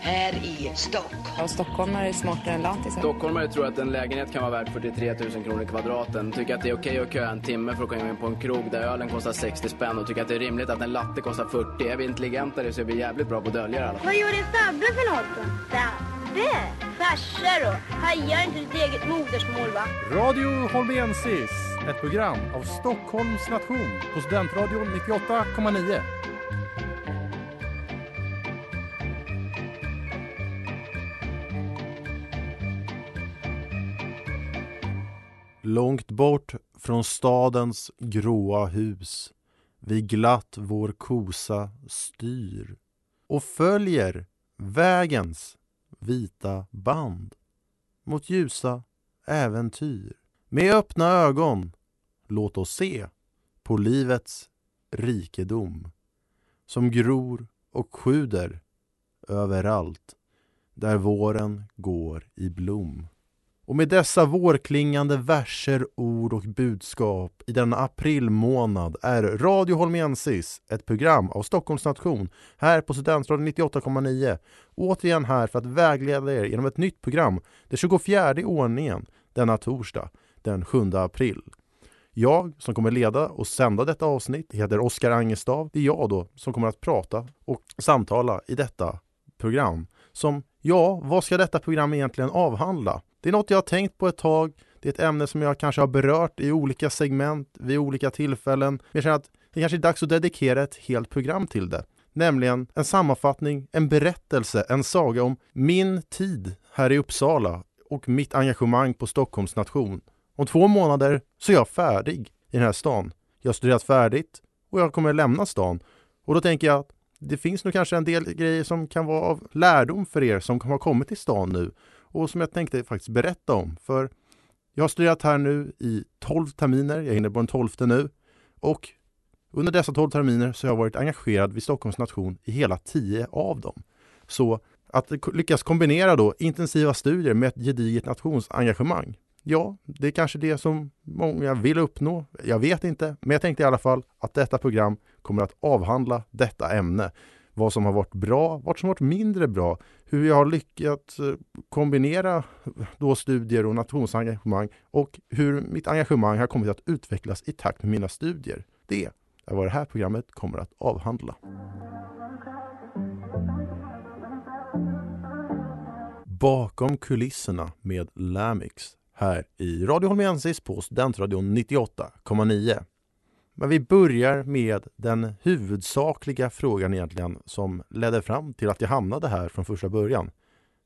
här i Stockholm. Ja, stockholmare är smartare än latisar. Stockholmare tror att en lägenhet kan vara värd 43 000 kronor kvadraten. Tycker att det är okej att köa en timme för att komma in på en krog där ölen kostar 60 spänn och tycker att det är rimligt att en latte kostar 40. Är vi intelligentare så är vi jävligt bra på att dölja det i alla fall. Vad gjorde Sabbe för något då? Sabbe? Farsa då? Hajar inte ditt eget modersmål va? Radio Holmensis, ett program av Stockholms nation på Studentradion 98,9. Långt bort från stadens gråa hus vi glatt vår kosa styr och följer vägens vita band mot ljusa äventyr. Med öppna ögon låt oss se på livets rikedom som gror och sjuder överallt där våren går i blom. Och med dessa vårklingande verser, ord och budskap i denna aprilmånad är Radio Holmensis ett program av Stockholms nation här på Studentradion 98,9. Återigen här för att vägleda er genom ett nytt program, det 24 i ordningen denna torsdag den 7 april. Jag som kommer leda och sända detta avsnitt heter Oskar Angestav. Det är jag då som kommer att prata och samtala i detta program som, ja, vad ska detta program egentligen avhandla? Det är något jag har tänkt på ett tag. Det är ett ämne som jag kanske har berört i olika segment vid olika tillfällen. Men jag känner att det kanske är dags att dedikera ett helt program till det. Nämligen en sammanfattning, en berättelse, en saga om min tid här i Uppsala och mitt engagemang på Stockholms nation. Om två månader så är jag färdig i den här stan. Jag har studerat färdigt och jag kommer lämna stan. Och då tänker jag att det finns nog kanske en del grejer som kan vara av lärdom för er som har kommit till stan nu och som jag tänkte faktiskt berätta om. För jag har studerat här nu i 12 terminer, jag är inne på den 12 nu och under dessa 12 terminer så har jag varit engagerad vid Stockholms nation i hela 10 av dem. Så att lyckas kombinera då intensiva studier med ett gediget nationsengagemang, ja, det är kanske det som många vill uppnå. Jag vet inte, men jag tänkte i alla fall att detta program kommer att avhandla detta ämne vad som har varit bra, vad som har varit mindre bra, hur jag har lyckats eh, kombinera då studier och nationsengagemang och hur mitt engagemang har kommit att utvecklas i takt med mina studier. Det är vad det här programmet kommer att avhandla. Bakom kulisserna med Lamix här i Radio Holmensis på Studentradion 98,9. Men vi börjar med den huvudsakliga frågan egentligen som ledde fram till att jag hamnade här från första början.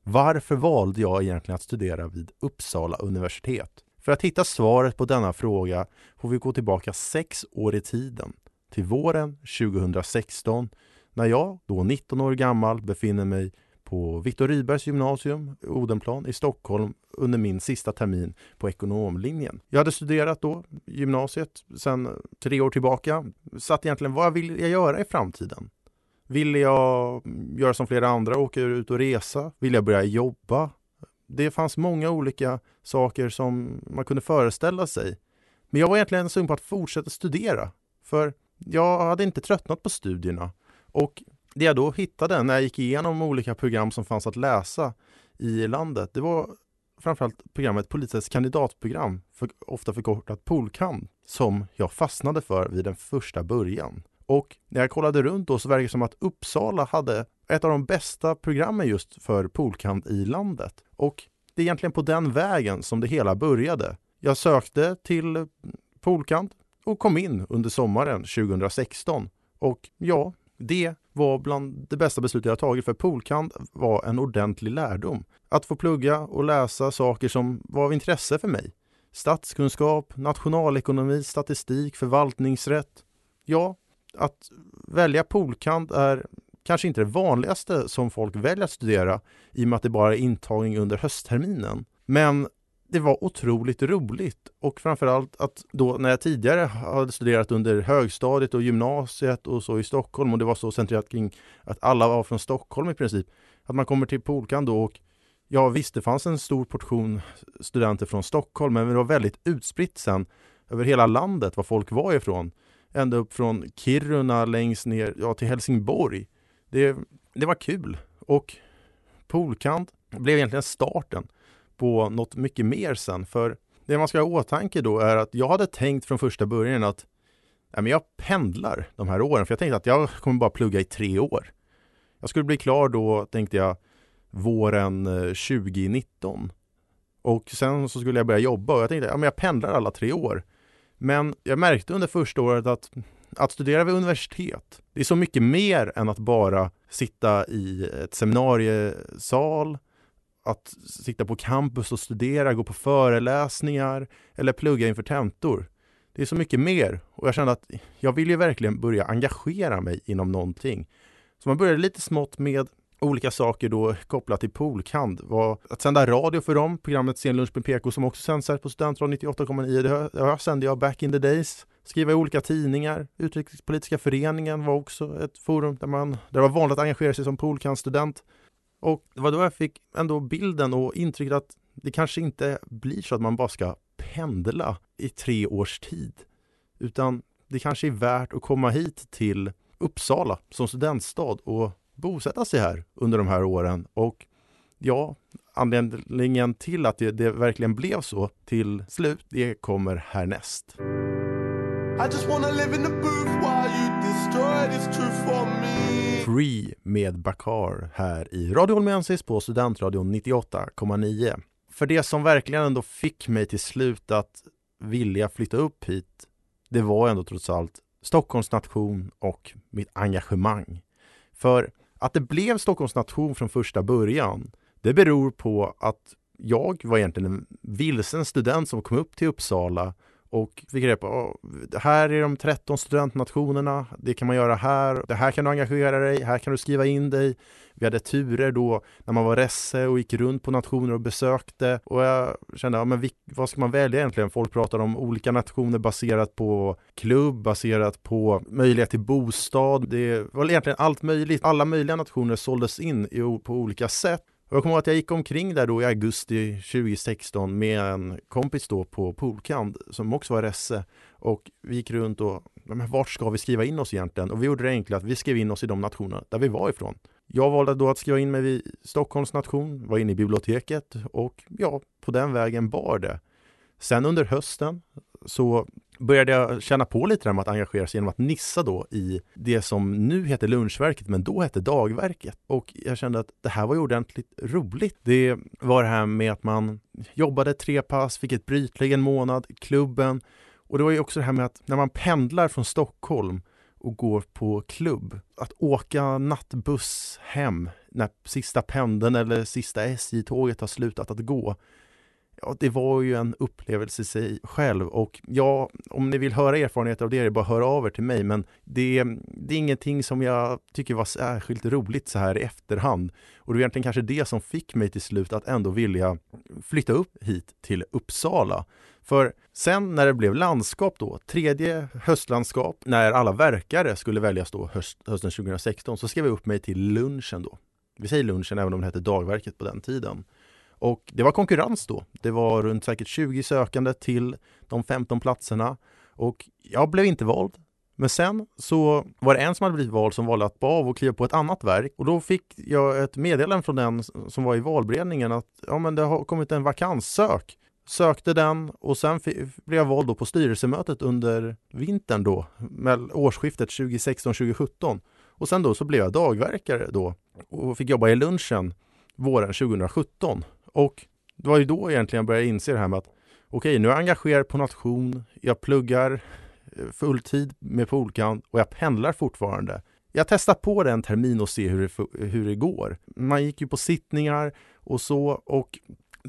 Varför valde jag egentligen att studera vid Uppsala universitet? För att hitta svaret på denna fråga får vi gå tillbaka sex år i tiden, till våren 2016, när jag, då 19 år gammal, befinner mig på Viktor Rydbergs gymnasium, Odenplan i Stockholm under min sista termin på ekonomlinjen. Jag hade studerat då gymnasiet sedan tre år tillbaka. Satt egentligen, vad vill jag göra i framtiden? Vill jag göra som flera andra, åka ut och resa? Vill jag börja jobba? Det fanns många olika saker som man kunde föreställa sig. Men jag var egentligen sugen på att fortsätta studera. För jag hade inte tröttnat på studierna. Och det jag då hittade när jag gick igenom olika program som fanns att läsa i landet, det var framförallt programmet Politiskt kandidatprogram, för, ofta förkortat POLKAN, som jag fastnade för vid den första början. Och när jag kollade runt då så verkar det som att Uppsala hade ett av de bästa programmen just för POLKAN i landet. Och det är egentligen på den vägen som det hela började. Jag sökte till POLKAN och kom in under sommaren 2016. Och ja, det var bland det bästa beslutet jag tagit för Polkand var en ordentlig lärdom. Att få plugga och läsa saker som var av intresse för mig. Statskunskap, nationalekonomi, statistik, förvaltningsrätt. Ja, att välja Polkand är kanske inte det vanligaste som folk väljer att studera i och med att det bara är intagning under höstterminen. Men det var otroligt roligt och framförallt att då när jag tidigare hade studerat under högstadiet och gymnasiet och så i Stockholm och det var så centrerat kring att alla var från Stockholm i princip. Att man kommer till Polkan då och ja visst det fanns en stor portion studenter från Stockholm men det var väldigt utspritt sen över hela landet var folk var ifrån. Ända upp från Kiruna längst ner ja, till Helsingborg. Det, det var kul och Polkant blev egentligen starten på något mycket mer sen. För det man ska ha i åtanke då är att jag hade tänkt från första början att nej, men jag pendlar de här åren. För jag tänkte att jag kommer bara plugga i tre år. Jag skulle bli klar då, tänkte jag, våren eh, 2019. Och sen så skulle jag börja jobba och jag tänkte, ja jag pendlar alla tre år. Men jag märkte under första året att att studera vid universitet, det är så mycket mer än att bara sitta i ett seminariesal att sitta på campus och studera, gå på föreläsningar eller plugga inför tentor. Det är så mycket mer och jag kände att jag vill ju verkligen börja engagera mig inom någonting. Så man började lite smått med olika saker då kopplat till Polkand var att sända radio för dem, programmet Sen lunch med PK som också sänds här på Studentradion 98,9. Det, jag sände jag back in the days. Skriva i olika tidningar. Utrikespolitiska föreningen var också ett forum där man där det var vanligt att engagera sig som Polkand-student. Och det var då jag fick ändå bilden och intrycket att det kanske inte blir så att man bara ska pendla i tre års tid. Utan det kanske är värt att komma hit till Uppsala som studentstad och bosätta sig här under de här åren. Och ja, anledningen till att det, det verkligen blev så till slut, det kommer härnäst. I just wanna live in the booth Free med Bakar här i Radio Holmensis på Studentradion 98,9. För det som verkligen ändå fick mig till slut att vilja flytta upp hit, det var ändå trots allt Stockholms nation och mitt engagemang. För att det blev Stockholms nation från första början, det beror på att jag var egentligen en vilsen student som kom upp till Uppsala och fick reda på här är de 13 studentnationerna, det kan man göra här, det här kan du engagera dig, här kan du skriva in dig. Vi hade turer då när man var resse och gick runt på nationer och besökte och jag kände, ja, men vi, vad ska man välja egentligen? Folk pratar om olika nationer baserat på klubb, baserat på möjlighet till bostad. Det var egentligen allt möjligt. Alla möjliga nationer såldes in i, på olika sätt jag kommer ihåg att jag gick omkring där då i augusti 2016 med en kompis då på Polkand som också var resse och vi gick runt och men vart ska vi skriva in oss egentligen? Och vi gjorde det enkla att vi skrev in oss i de nationer där vi var ifrån. Jag valde då att skriva in mig vid Stockholms nation, var inne i biblioteket och ja, på den vägen bar det. Sen under hösten så började jag känna på lite det här med att engagera sig genom att nissa då i det som nu heter Lunchverket men då hette Dagverket. Och jag kände att det här var ju ordentligt roligt. Det var det här med att man jobbade tre pass, fick ett brytlägg en månad, klubben. Och det var ju också det här med att när man pendlar från Stockholm och går på klubb, att åka nattbuss hem när sista pendeln eller sista SJ-tåget har slutat att gå ja, det var ju en upplevelse i sig själv och ja, om ni vill höra erfarenheter av det är det bara att höra av er till mig men det, det är ingenting som jag tycker var särskilt roligt så här i efterhand. Och det var egentligen kanske det som fick mig till slut att ändå vilja flytta upp hit till Uppsala. För sen när det blev landskap då, tredje höstlandskap, när alla verkare skulle väljas då höst, hösten 2016 så skrev jag upp mig till lunchen då. Vi säger lunchen även om det hette dagverket på den tiden. Och det var konkurrens då. Det var runt säkert 20 sökande till de 15 platserna och jag blev inte vald. Men sen så var det en som hade blivit vald som valde att av och kliva på ett annat verk och då fick jag ett meddelande från den som var i valberedningen att ja, men det har kommit en vakans, sök. Sökte den och sen blev jag vald då på styrelsemötet under vintern då, med årsskiftet 2016-2017. Och sen då så blev jag dagverkare då och fick jobba i lunchen våren 2017. Och det var ju då egentligen jag började inse det här med att okej, okay, nu är jag engagerad på nation, jag pluggar eh, fulltid med Polkan och jag pendlar fortfarande. Jag testar på det en termin och ser hur det, hur det går. Man gick ju på sittningar och så och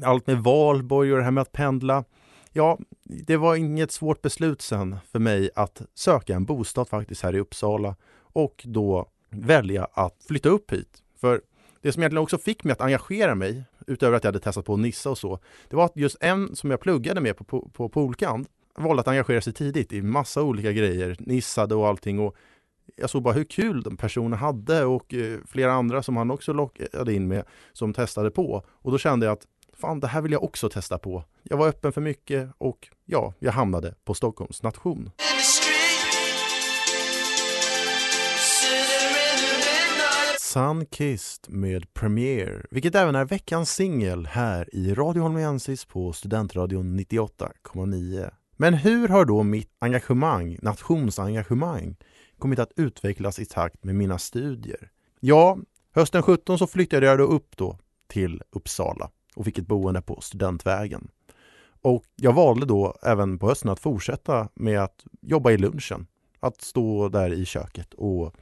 allt med valborg och det här med att pendla. Ja, det var inget svårt beslut sen för mig att söka en bostad faktiskt här i Uppsala och då välja att flytta upp hit. För det som egentligen också fick mig att engagera mig utöver att jag hade testat på Nissa och så, det var att just en som jag pluggade med på, på, på Polkand valde att engagera sig tidigt i massa olika grejer, nissade och allting och jag såg bara hur kul de personerna hade och eh, flera andra som han också lockade in med som testade på. Och då kände jag att fan, det här vill jag också testa på. Jag var öppen för mycket och ja, jag hamnade på Stockholms nation. Sunkissed med Premiere, vilket även är veckans singel här i Radio Holmiensis på Studentradion 98,9. Men hur har då mitt engagemang, nationsengagemang, kommit att utvecklas i takt med mina studier? Ja, hösten 17 så flyttade jag då upp då till Uppsala och fick ett boende på Studentvägen. Och jag valde då även på hösten att fortsätta med att jobba i lunchen. Att stå där i köket och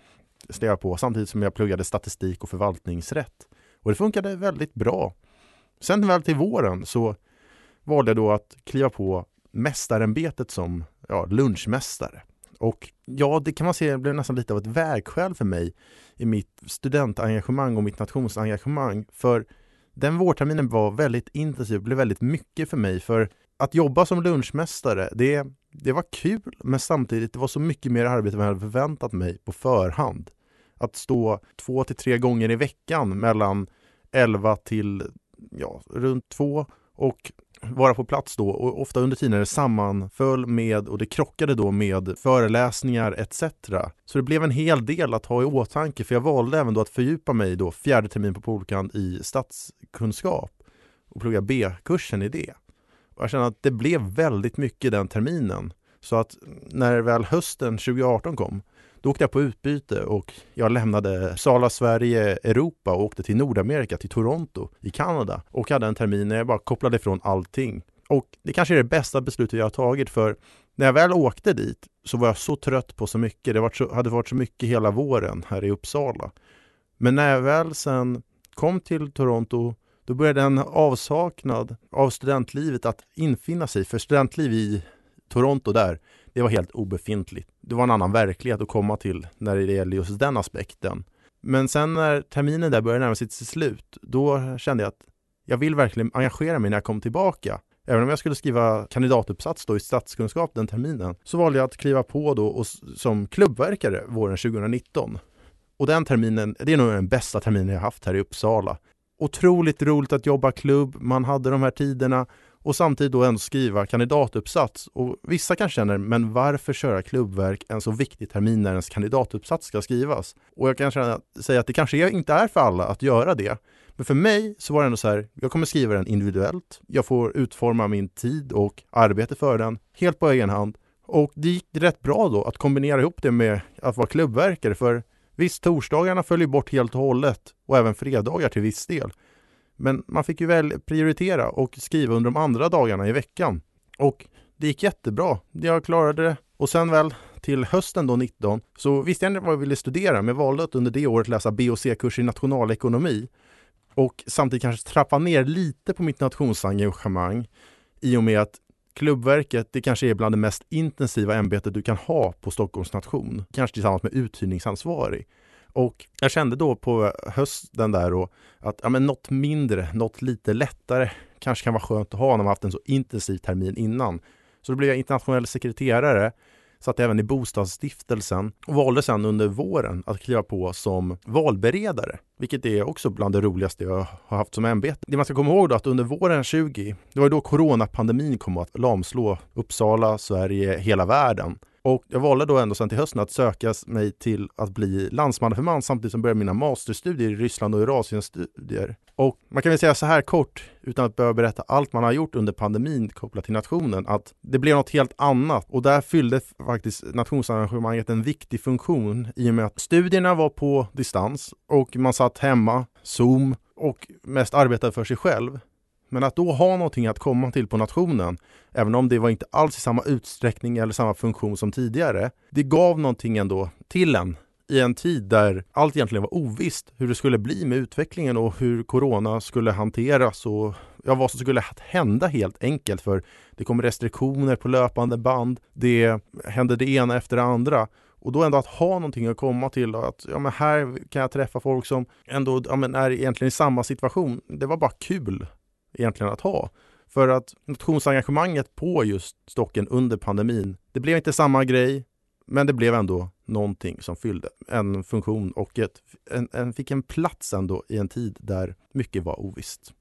stega på samtidigt som jag pluggade statistik och förvaltningsrätt. Och det funkade väldigt bra. Sen väl till våren så valde jag då att kliva på mästarämbetet som ja, lunchmästare. Och ja, det kan man se blev nästan lite av ett vägskäl för mig i mitt studentengagemang och mitt nationsengagemang. För den vårterminen var väldigt intensiv, blev väldigt mycket för mig. För att jobba som lunchmästare, det, det var kul, men samtidigt det var så mycket mer arbete än jag hade förväntat mig på förhand. Att stå två till tre gånger i veckan mellan 11 till ja, runt två och vara på plats då och ofta under tiden det sammanföll med och det krockade då med föreläsningar etc. Så det blev en hel del att ha i åtanke för jag valde även då att fördjupa mig då fjärde termin på Polkan i statskunskap och plugga B-kursen i det. Och jag känner att det blev väldigt mycket den terminen. Så att när väl hösten 2018 kom då åkte jag på utbyte och jag lämnade Sala Sverige, Europa och åkte till Nordamerika, till Toronto i Kanada och hade en termin när jag bara kopplade ifrån allting. Och det kanske är det bästa beslutet jag har tagit för när jag väl åkte dit så var jag så trött på så mycket. Det så, hade varit så mycket hela våren här i Uppsala. Men när jag väl sen kom till Toronto då började en avsaknad av studentlivet att infinna sig. För studentliv i Toronto där, det var helt obefintligt. Det var en annan verklighet att komma till när det gäller just den aspekten. Men sen när terminen där började närma sig sitt slut, då kände jag att jag vill verkligen engagera mig när jag kom tillbaka. Även om jag skulle skriva kandidatuppsats då i statskunskap den terminen, så valde jag att kliva på då och, som klubbverkare våren 2019. Och den terminen, det är nog den bästa terminen jag haft här i Uppsala. Otroligt roligt att jobba klubb, man hade de här tiderna och samtidigt då ändå skriva kandidatuppsats. Och vissa kanske känner, men varför köra klubbverk en så viktig termin när ens kandidatuppsats ska skrivas? Och jag kan känna, säga att det kanske inte är för alla att göra det. Men för mig så var det ändå så här, jag kommer skriva den individuellt. Jag får utforma min tid och arbete för den helt på egen hand. Och det gick rätt bra då att kombinera ihop det med att vara klubbverkare för visst, torsdagarna följer bort helt och hållet och även fredagar till viss del. Men man fick ju väl prioritera och skriva under de andra dagarna i veckan. Och det gick jättebra. Jag klarade det. Och sen väl till hösten då 19 så visste jag inte vad jag ville studera men jag valde att under det året läsa B och C-kurs i nationalekonomi och samtidigt kanske trappa ner lite på mitt nationsengagemang i och med att Klubbverket, det kanske är bland det mest intensiva ämbetet du kan ha på Stockholms nation, kanske tillsammans med uthyrningsansvarig. Och jag kände då på hösten där då att ja, men något mindre, något lite lättare kanske kan vara skönt att ha när man haft en så intensiv termin innan. Så då blev jag internationell sekreterare, satt även i bostadsstiftelsen och valde sedan under våren att kliva på som valberedare, vilket är också bland det roligaste jag har haft som ämbete. Det man ska komma ihåg då att under våren 20, det var då coronapandemin kom att lamslå Uppsala, Sverige, hela världen. Och jag valde då ändå sen till hösten att söka mig till att bli landsman samtidigt som jag började mina masterstudier i Ryssland och Eurasienstudier. Och man kan väl säga så här kort, utan att behöva berätta allt man har gjort under pandemin kopplat till nationen, att det blev något helt annat. Och där fyllde faktiskt nationsarrangemanget en viktig funktion i och med att studierna var på distans och man satt hemma, Zoom och mest arbetade för sig själv. Men att då ha någonting att komma till på nationen, även om det var inte alls i samma utsträckning eller samma funktion som tidigare, det gav någonting ändå till en i en tid där allt egentligen var ovisst hur det skulle bli med utvecklingen och hur corona skulle hanteras och ja, vad som skulle hända helt enkelt för det kom restriktioner på löpande band. Det hände det ena efter det andra Och då ändå att ha någonting att komma till att ja, men här kan jag träffa folk som ändå ja, men är egentligen i samma situation. Det var bara kul egentligen att ha. För att nationsengagemanget på just stocken under pandemin, det blev inte samma grej, men det blev ändå någonting som fyllde en funktion och ett, en, en, fick en plats ändå i en tid där mycket var ovisst.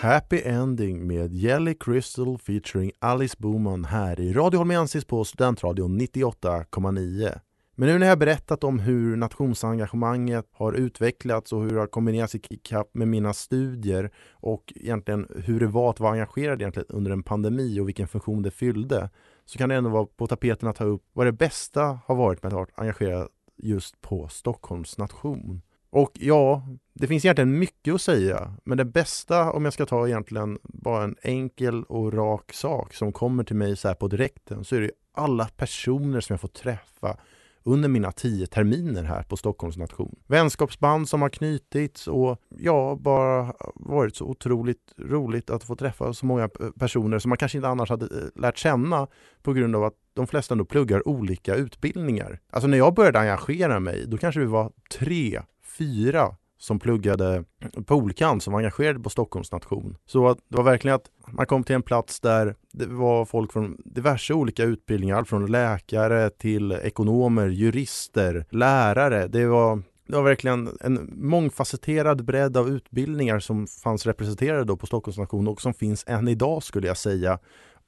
Happy Ending med Jelly Crystal featuring Alice Boman här i Radio Holmiensis på Studentradion 98,9. Men nu när jag berättat om hur nationsengagemanget har utvecklats och hur det har kombinerats i ikapp med mina studier och egentligen hur det var att vara engagerad egentligen under en pandemi och vilken funktion det fyllde så kan det ändå vara på tapeten att ta upp vad det bästa har varit med att vara engagerad just på Stockholms nation. Och ja, det finns egentligen mycket att säga, men det bästa om jag ska ta egentligen bara en enkel och rak sak som kommer till mig så här på direkten så är det alla personer som jag får träffa under mina tio terminer här på Stockholms nation. Vänskapsband som har knutits och ja, bara varit så otroligt roligt att få träffa så många personer som man kanske inte annars hade eh, lärt känna på grund av att de flesta ändå pluggar olika utbildningar. Alltså när jag började engagera mig, då kanske vi var tre, fyra som pluggade på Olkan som var engagerade på Stockholms nation. Så det var verkligen att man kom till en plats där det var folk från diverse olika utbildningar, allt från läkare till ekonomer, jurister, lärare. Det var det var verkligen en mångfacetterad bredd av utbildningar som fanns representerade då på Stockholms nation och som finns än idag skulle jag säga.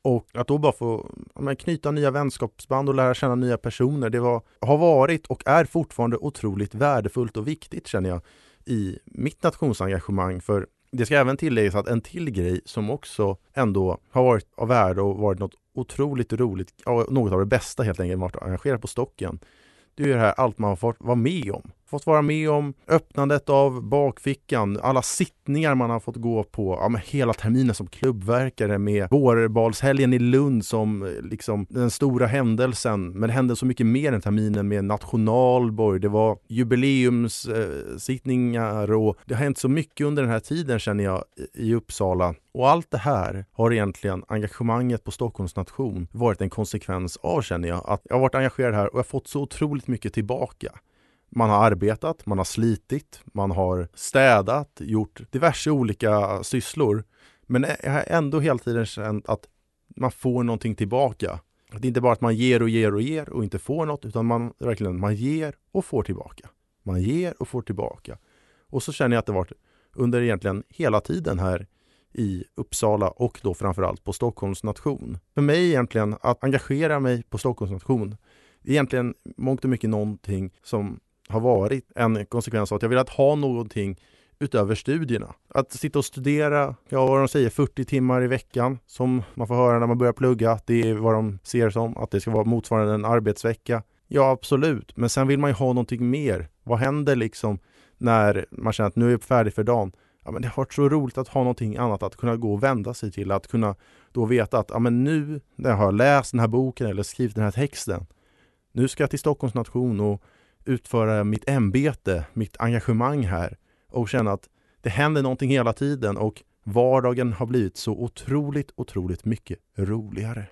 Och att då bara få ja, knyta nya vänskapsband och lära känna nya personer, det var, har varit och är fortfarande otroligt värdefullt och viktigt känner jag i mitt nationsengagemang. För det ska även tilläggas att en till grej som också ändå har varit av värde och varit något otroligt roligt, något av det bästa helt enkelt, varit engagerad på stocken. Det är ju det här allt man har fått vara med om fått vara med om öppnandet av bakfickan, alla sittningar man har fått gå på, ja, men hela terminen som klubbverkare med vårbalshelgen i Lund som eh, liksom den stora händelsen. Men det hände så mycket mer än terminen med nationalborg, det var jubileumssittningar och det har hänt så mycket under den här tiden känner jag i Uppsala. Och allt det här har egentligen engagemanget på Stockholms nation varit en konsekvens av känner jag. Att jag har varit engagerad här och jag har fått så otroligt mycket tillbaka. Man har arbetat, man har slitit, man har städat, gjort diverse olika sysslor. Men jag har ändå hela tiden känt att man får någonting tillbaka. Att det inte bara att man ger och ger och ger och inte får något, utan man verkligen man ger och får tillbaka. Man ger och får tillbaka. Och så känner jag att det varit under egentligen hela tiden här i Uppsala och då framförallt på Stockholms nation. För mig egentligen att engagera mig på Stockholms nation egentligen mångt och mycket någonting som har varit en konsekvens av att jag velat ha någonting utöver studierna. Att sitta och studera, ja vad de säger, 40 timmar i veckan som man får höra när man börjar plugga, det är vad de ser som, att det ska vara motsvarande en arbetsvecka. Ja absolut, men sen vill man ju ha någonting mer. Vad händer liksom när man känner att nu är jag färdig för dagen? Ja, men det har varit så roligt att ha någonting annat att kunna gå och vända sig till, att kunna då veta att ja, men nu när jag har läst den här boken eller skrivit den här texten, nu ska jag till Stockholms nation och utföra mitt ämbete, mitt engagemang här och känna att det händer någonting hela tiden och vardagen har blivit så otroligt, otroligt mycket roligare.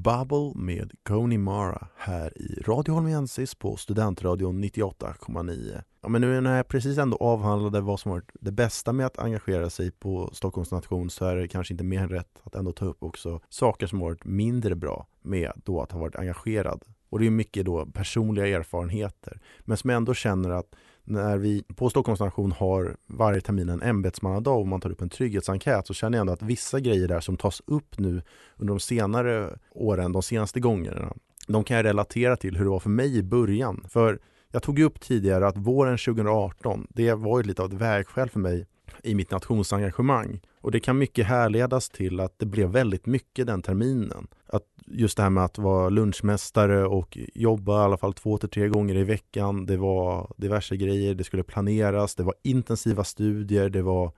Bubble med Coney Mara här i Radio Holmiensis på Studentradion 98,9. Ja, men nu när jag precis ändå avhandlade vad som varit det bästa med att engagera sig på Stockholms nation så är det kanske inte mer än rätt att ändå ta upp också saker som varit mindre bra med då att ha varit engagerad. Och det är mycket då personliga erfarenheter, men som jag ändå känner att när vi på Stockholms nation har varje termin en ämbetsmannadag och man tar upp en trygghetsenkät så känner jag ändå att vissa grejer där som tas upp nu under de senare åren, de senaste gångerna, de kan jag relatera till hur det var för mig i början. För jag tog ju upp tidigare att våren 2018, det var ju lite av ett vägskäl för mig i mitt nationsengagemang. Och det kan mycket härledas till att det blev väldigt mycket den terminen. Att just det här med att vara lunchmästare och jobba i alla fall två till tre gånger i veckan. Det var diverse grejer, det skulle planeras, det var intensiva studier, det var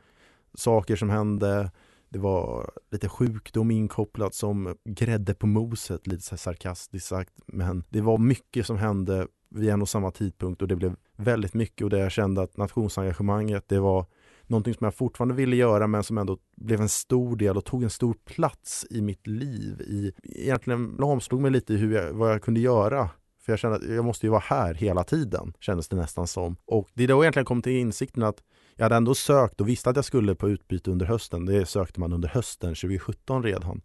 saker som hände. Det var lite sjukdom inkopplat som grädde på moset, lite så sarkastiskt sagt. Men det var mycket som hände vid en och samma tidpunkt och det blev väldigt mycket och det jag kände att nationsengagemanget, det var någonting som jag fortfarande ville göra men som ändå blev en stor del och tog en stor plats i mitt liv. I, egentligen lamslog mig lite i hur jag, vad jag kunde göra. För jag kände att jag måste ju vara här hela tiden, kändes det nästan som. Och det är då jag egentligen kom till insikten att jag hade ändå sökt och visste att jag skulle på utbyte under hösten. Det sökte man under hösten 2017 redan.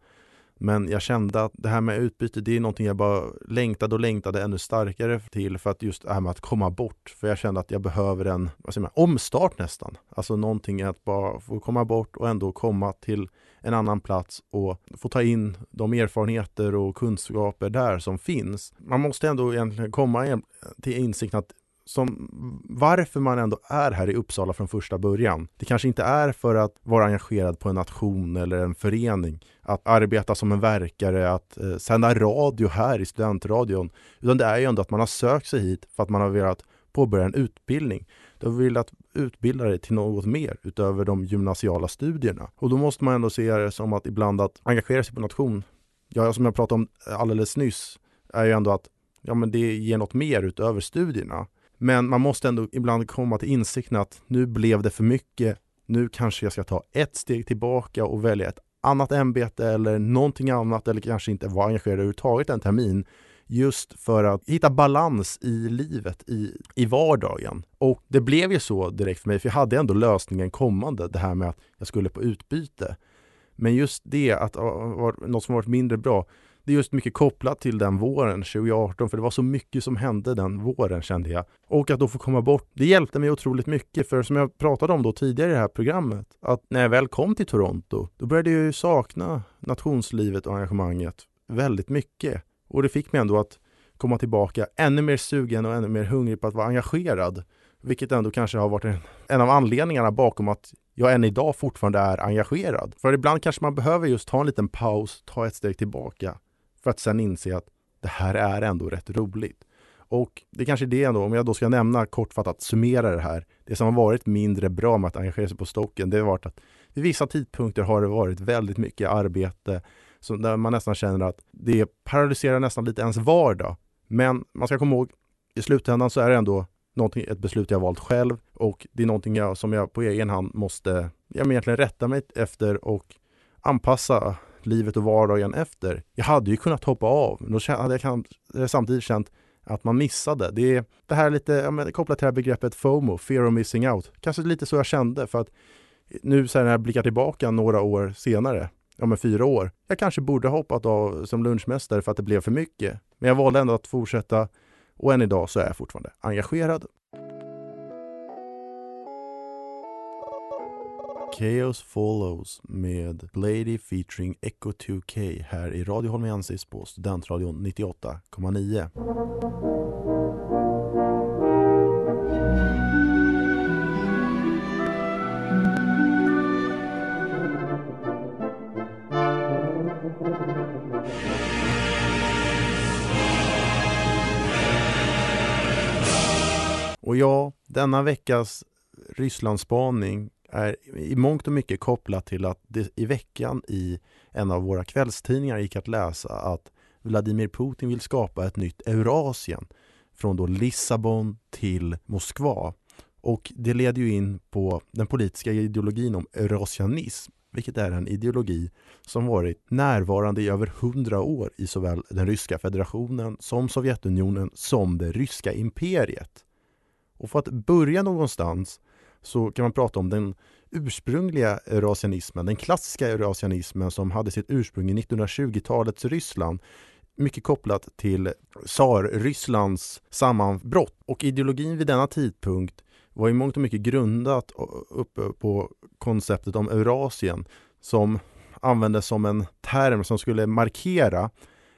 Men jag kände att det här med utbyte, det är någonting jag bara längtade och längtade ännu starkare till för att just det här med att komma bort. För jag kände att jag behöver en vad säger man, omstart nästan. Alltså någonting att bara få komma bort och ändå komma till en annan plats och få ta in de erfarenheter och kunskaper där som finns. Man måste ändå egentligen komma till insikten att som varför man ändå är här i Uppsala från första början. Det kanske inte är för att vara engagerad på en nation eller en förening, att arbeta som en verkare, att eh, sända radio här i studentradion, utan det är ju ändå att man har sökt sig hit för att man har velat påbörja en utbildning. Du har velat utbilda dig till något mer utöver de gymnasiala studierna. Och då måste man ändå se det som att ibland att engagera sig på nation, ja, som jag pratade om alldeles nyss, är ju ändå att ja, men det ger något mer utöver studierna. Men man måste ändå ibland komma till insikten att nu blev det för mycket. Nu kanske jag ska ta ett steg tillbaka och välja ett annat ämbete eller någonting annat eller kanske inte vara engagerad överhuvudtaget en termin just för att hitta balans i livet, i, i vardagen. Och det blev ju så direkt för mig, för jag hade ändå lösningen kommande, det här med att jag skulle på utbyte. Men just det, att något som varit mindre bra, det är just mycket kopplat till den våren 2018, för det var så mycket som hände den våren kände jag. Och att då få komma bort, det hjälpte mig otroligt mycket, för som jag pratade om då tidigare i det här programmet, att när jag väl kom till Toronto, då började jag ju sakna nationslivet och engagemanget väldigt mycket. Och det fick mig ändå att komma tillbaka ännu mer sugen och ännu mer hungrig på att vara engagerad. Vilket ändå kanske har varit en, en av anledningarna bakom att jag än idag fortfarande är engagerad. För ibland kanske man behöver just ta en liten paus, ta ett steg tillbaka för att sen inse att det här är ändå rätt roligt. Och det kanske är det ändå, om jag då ska nämna kortfattat, summera det här. Det som har varit mindre bra med att engagera sig på stocken, det har varit att vid vissa tidpunkter har det varit väldigt mycket arbete så där man nästan känner att det paralyserar nästan lite ens vardag. Men man ska komma ihåg, i slutändan så är det ändå ett beslut jag valt själv och det är någonting jag, som jag på egen hand måste jag egentligen rätta mig efter och anpassa livet och vardagen efter. Jag hade ju kunnat hoppa av, men då hade jag samtidigt känt att man missade. Det är det här lite ja, kopplat till det här begreppet FOMO, fear of missing out. Kanske lite så jag kände för att nu så när jag blickar tillbaka några år senare, ja men fyra år, jag kanske borde ha hoppat av som lunchmästare för att det blev för mycket. Men jag valde ändå att fortsätta och än idag så är jag fortfarande engagerad. Chaos Follows med Lady featuring Echo 2K här i Radio Holmiensis på Studentradion 98,9. Och ja, denna veckas Rysslandsspaning är i mångt och mycket kopplat till att det i veckan i en av våra kvällstidningar gick att läsa att Vladimir Putin vill skapa ett nytt Eurasien från då Lissabon till Moskva. Och det leder ju in på den politiska ideologin om eurasianism, vilket är en ideologi som varit närvarande i över hundra år i såväl den ryska federationen som Sovjetunionen som det ryska imperiet. Och för att börja någonstans så kan man prata om den ursprungliga eurasianismen, den klassiska eurasianismen som hade sitt ursprung i 1920-talets Ryssland mycket kopplat till tsar-Rysslands sammanbrott. Och ideologin vid denna tidpunkt var i mångt och mycket grundat uppe på konceptet om Eurasien som användes som en term som skulle markera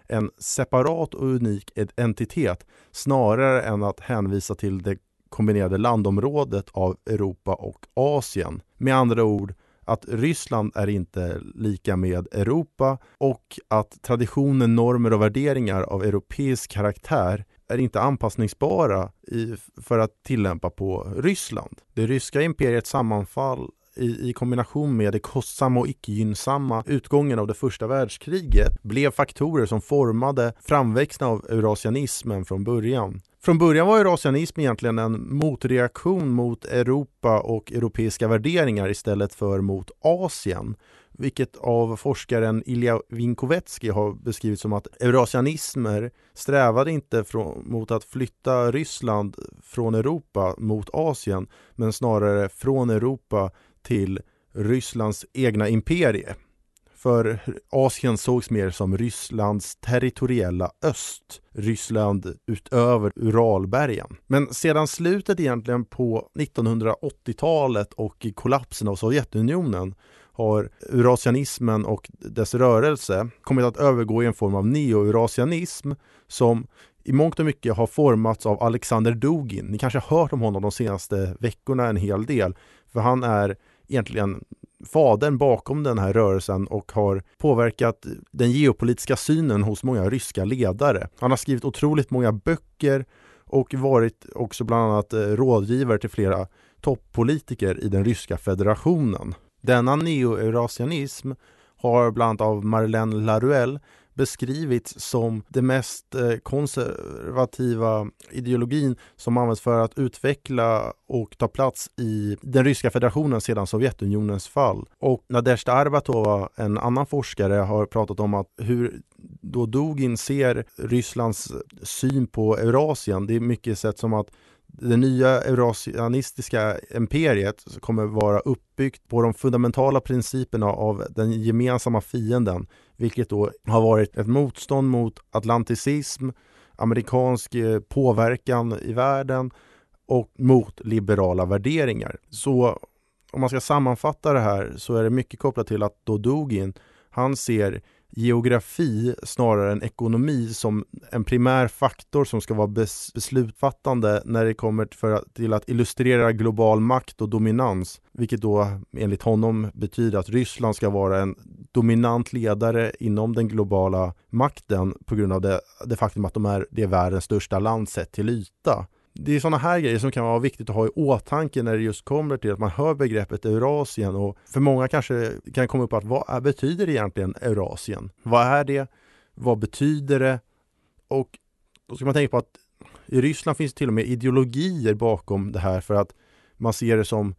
en separat och unik entitet snarare än att hänvisa till det kombinerade landområdet av Europa och Asien. Med andra ord att Ryssland är inte lika med Europa och att traditioner, normer och värderingar av europeisk karaktär är inte anpassningsbara i, för att tillämpa på Ryssland. Det ryska imperiets sammanfall i, i kombination med det kostsamma och icke gynnsamma utgången av det första världskriget blev faktorer som formade framväxten av eurasianismen från början. Från början var eurasianism egentligen en motreaktion mot Europa och europeiska värderingar istället för mot Asien vilket av forskaren Ilja Vinkovetsky har beskrivit som att eurasianismer strävade inte från, mot att flytta Ryssland från Europa mot Asien men snarare från Europa till Rysslands egna imperie. För Asien sågs mer som Rysslands territoriella öst, Ryssland utöver Uralbergen. Men sedan slutet egentligen på 1980-talet och kollapsen av Sovjetunionen har eurasianismen och dess rörelse kommit att övergå i en form av neo-eurasianism som i mångt och mycket har formats av Alexander Dugin. Ni kanske har hört om honom de senaste veckorna en hel del, för han är egentligen fadern bakom den här rörelsen och har påverkat den geopolitiska synen hos många ryska ledare. Han har skrivit otroligt många böcker och varit också bland annat eh, rådgivare till flera toppolitiker i den ryska federationen. Denna neo-eurasianism har bland annat av Marlene Laruelle beskrivits som den mest eh, konservativa ideologin som används för att utveckla och ta plats i den ryska federationen sedan Sovjetunionens fall. Och Nadezjda Arbatova, en annan forskare, har pratat om att hur då Dugin ser Rysslands syn på Eurasien, det är mycket sett som att det nya eurasianistiska imperiet kommer vara uppbyggt på de fundamentala principerna av den gemensamma fienden, vilket då har varit ett motstånd mot atlanticism, amerikansk eh, påverkan i världen och mot liberala värderingar. Så om man ska sammanfatta det här så är det mycket kopplat till att Dodugin, han ser geografi snarare än ekonomi som en primär faktor som ska vara bes beslutfattande när det kommer för, till att illustrera global makt och dominans. Vilket då enligt honom betyder att Ryssland ska vara en dominant ledare inom den globala makten på grund av det, det faktum att de är, det är världens största land sett till yta det är sådana här grejer som kan vara viktigt att ha i åtanke när det just kommer till att man hör begreppet Eurasien och för många kanske kan komma upp att vad är, betyder egentligen Eurasien? Vad är det? Vad betyder det? Och då ska man tänka på att i Ryssland finns det till och med ideologier bakom det här för att man ser det som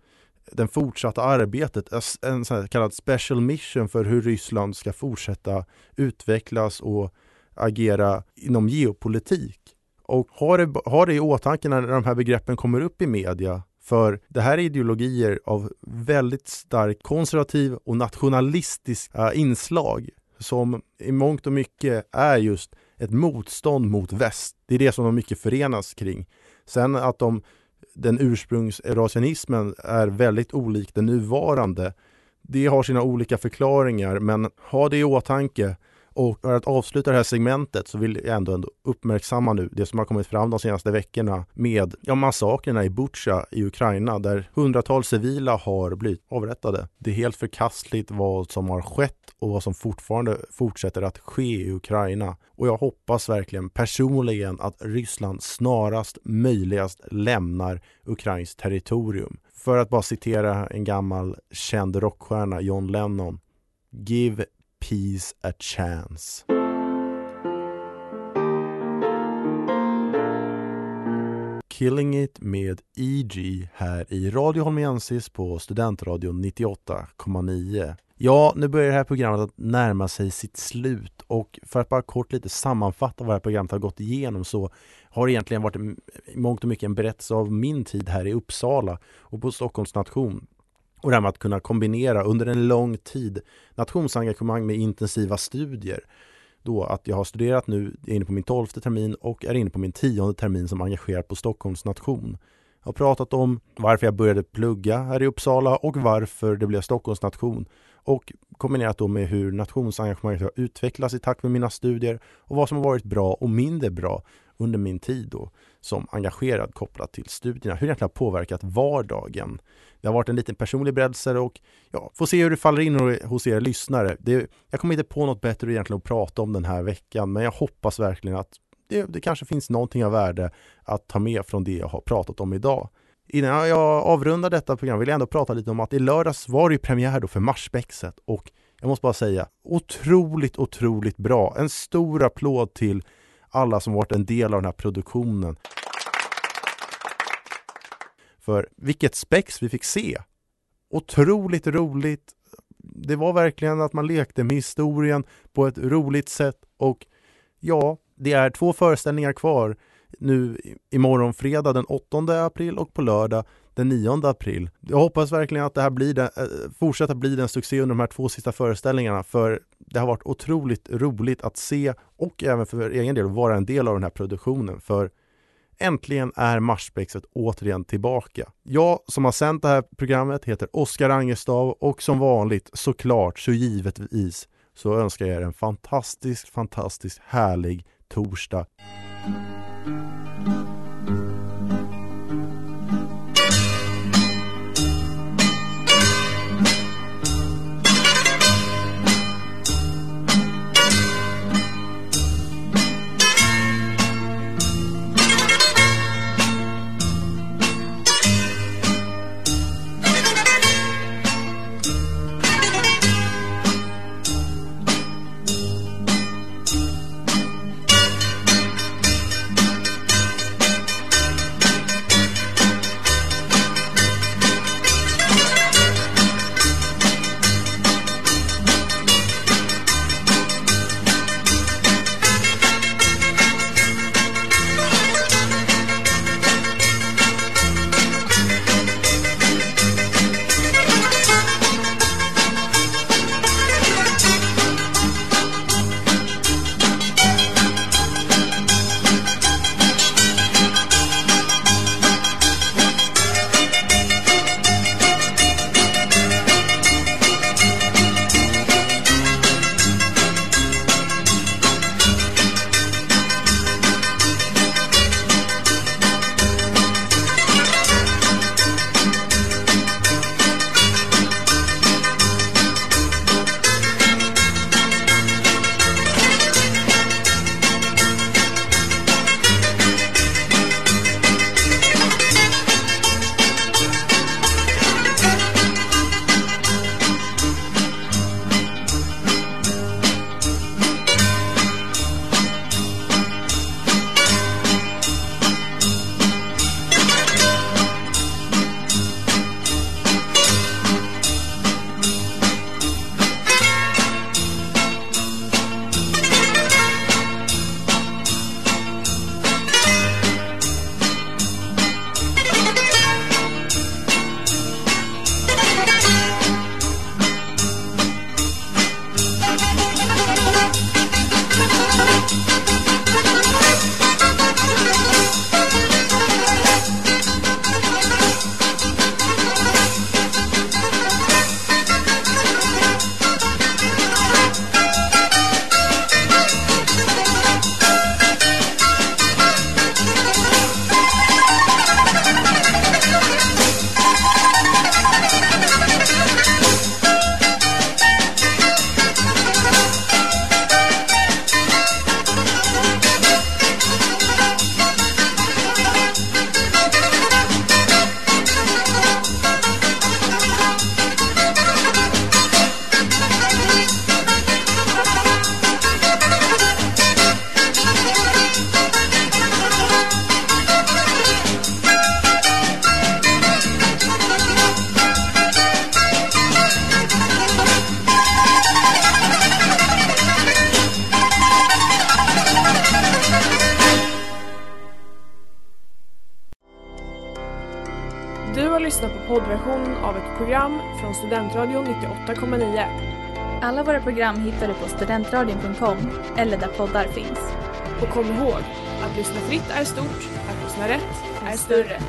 den fortsatta arbetet, en så kallad special mission för hur Ryssland ska fortsätta utvecklas och agera inom geopolitik. Och ha det, ha det i åtanke när de här begreppen kommer upp i media. För det här är ideologier av väldigt starkt konservativ och nationalistiska eh, inslag som i mångt och mycket är just ett motstånd mot väst. Det är det som de mycket förenas kring. Sen att de, den ursprungseurasianismen är väldigt olik den nuvarande. Det har sina olika förklaringar men ha det i åtanke och för att avsluta det här segmentet så vill jag ändå, ändå uppmärksamma nu det som har kommit fram de senaste veckorna med ja, massakrerna i Butja i Ukraina där hundratals civila har blivit avrättade. Det är helt förkastligt vad som har skett och vad som fortfarande fortsätter att ske i Ukraina. Och jag hoppas verkligen personligen att Ryssland snarast möjligast lämnar Ukrains territorium. För att bara citera en gammal känd rockstjärna, John Lennon. Give peace a chance. Killing It med EG här i Radio Holmiensis på Studentradion 98,9. Ja, nu börjar det här programmet att närma sig sitt slut och för att bara kort lite sammanfatta vad det här programmet har gått igenom så har det egentligen varit i mångt och mycket en berättelse av min tid här i Uppsala och på Stockholms nation. Och det här med att kunna kombinera under en lång tid nationsengagemang med intensiva studier. Då att jag har studerat nu, är inne på min tolfte termin och är inne på min tionde termin som engagerad på Stockholms nation. Jag har pratat om varför jag började plugga här i Uppsala och varför det blev Stockholms nation. Och kombinerat då med hur nationsengagemanget har utvecklats i takt med mina studier och vad som har varit bra och mindre bra under min tid då som engagerad kopplat till studierna. Hur det egentligen har påverkat vardagen. Det har varit en liten personlig berättelse och ja, får se hur det faller in hos er lyssnare. Det, jag kommer inte på något bättre egentligen att prata om den här veckan, men jag hoppas verkligen att det, det kanske finns någonting av värde att ta med från det jag har pratat om idag. Innan jag avrundar detta program vill jag ändå prata lite om att i lördags var det ju premiär då för Marsbäckset och jag måste bara säga otroligt, otroligt bra. En stor applåd till alla som varit en del av den här produktionen. För vilket spex vi fick se! Otroligt roligt. Det var verkligen att man lekte med historien på ett roligt sätt och ja, det är två föreställningar kvar nu imorgon fredag den 8 april och på lördag den 9 april. Jag hoppas verkligen att det här blir den, eh, fortsätter bli den succé under de här två sista föreställningarna för det har varit otroligt roligt att se och även för egen del vara en del av den här produktionen för äntligen är Marsbäckset återigen tillbaka. Jag som har sänt det här programmet heter Oskar Angestav och som vanligt såklart så givetvis så önskar jag er en fantastisk, fantastiskt härlig torsdag. Studentradion 98,9. Alla våra program hittar du på studentradion.com eller där poddar finns. Och kom ihåg, att lyssna fritt är stort, att lyssna rätt är större.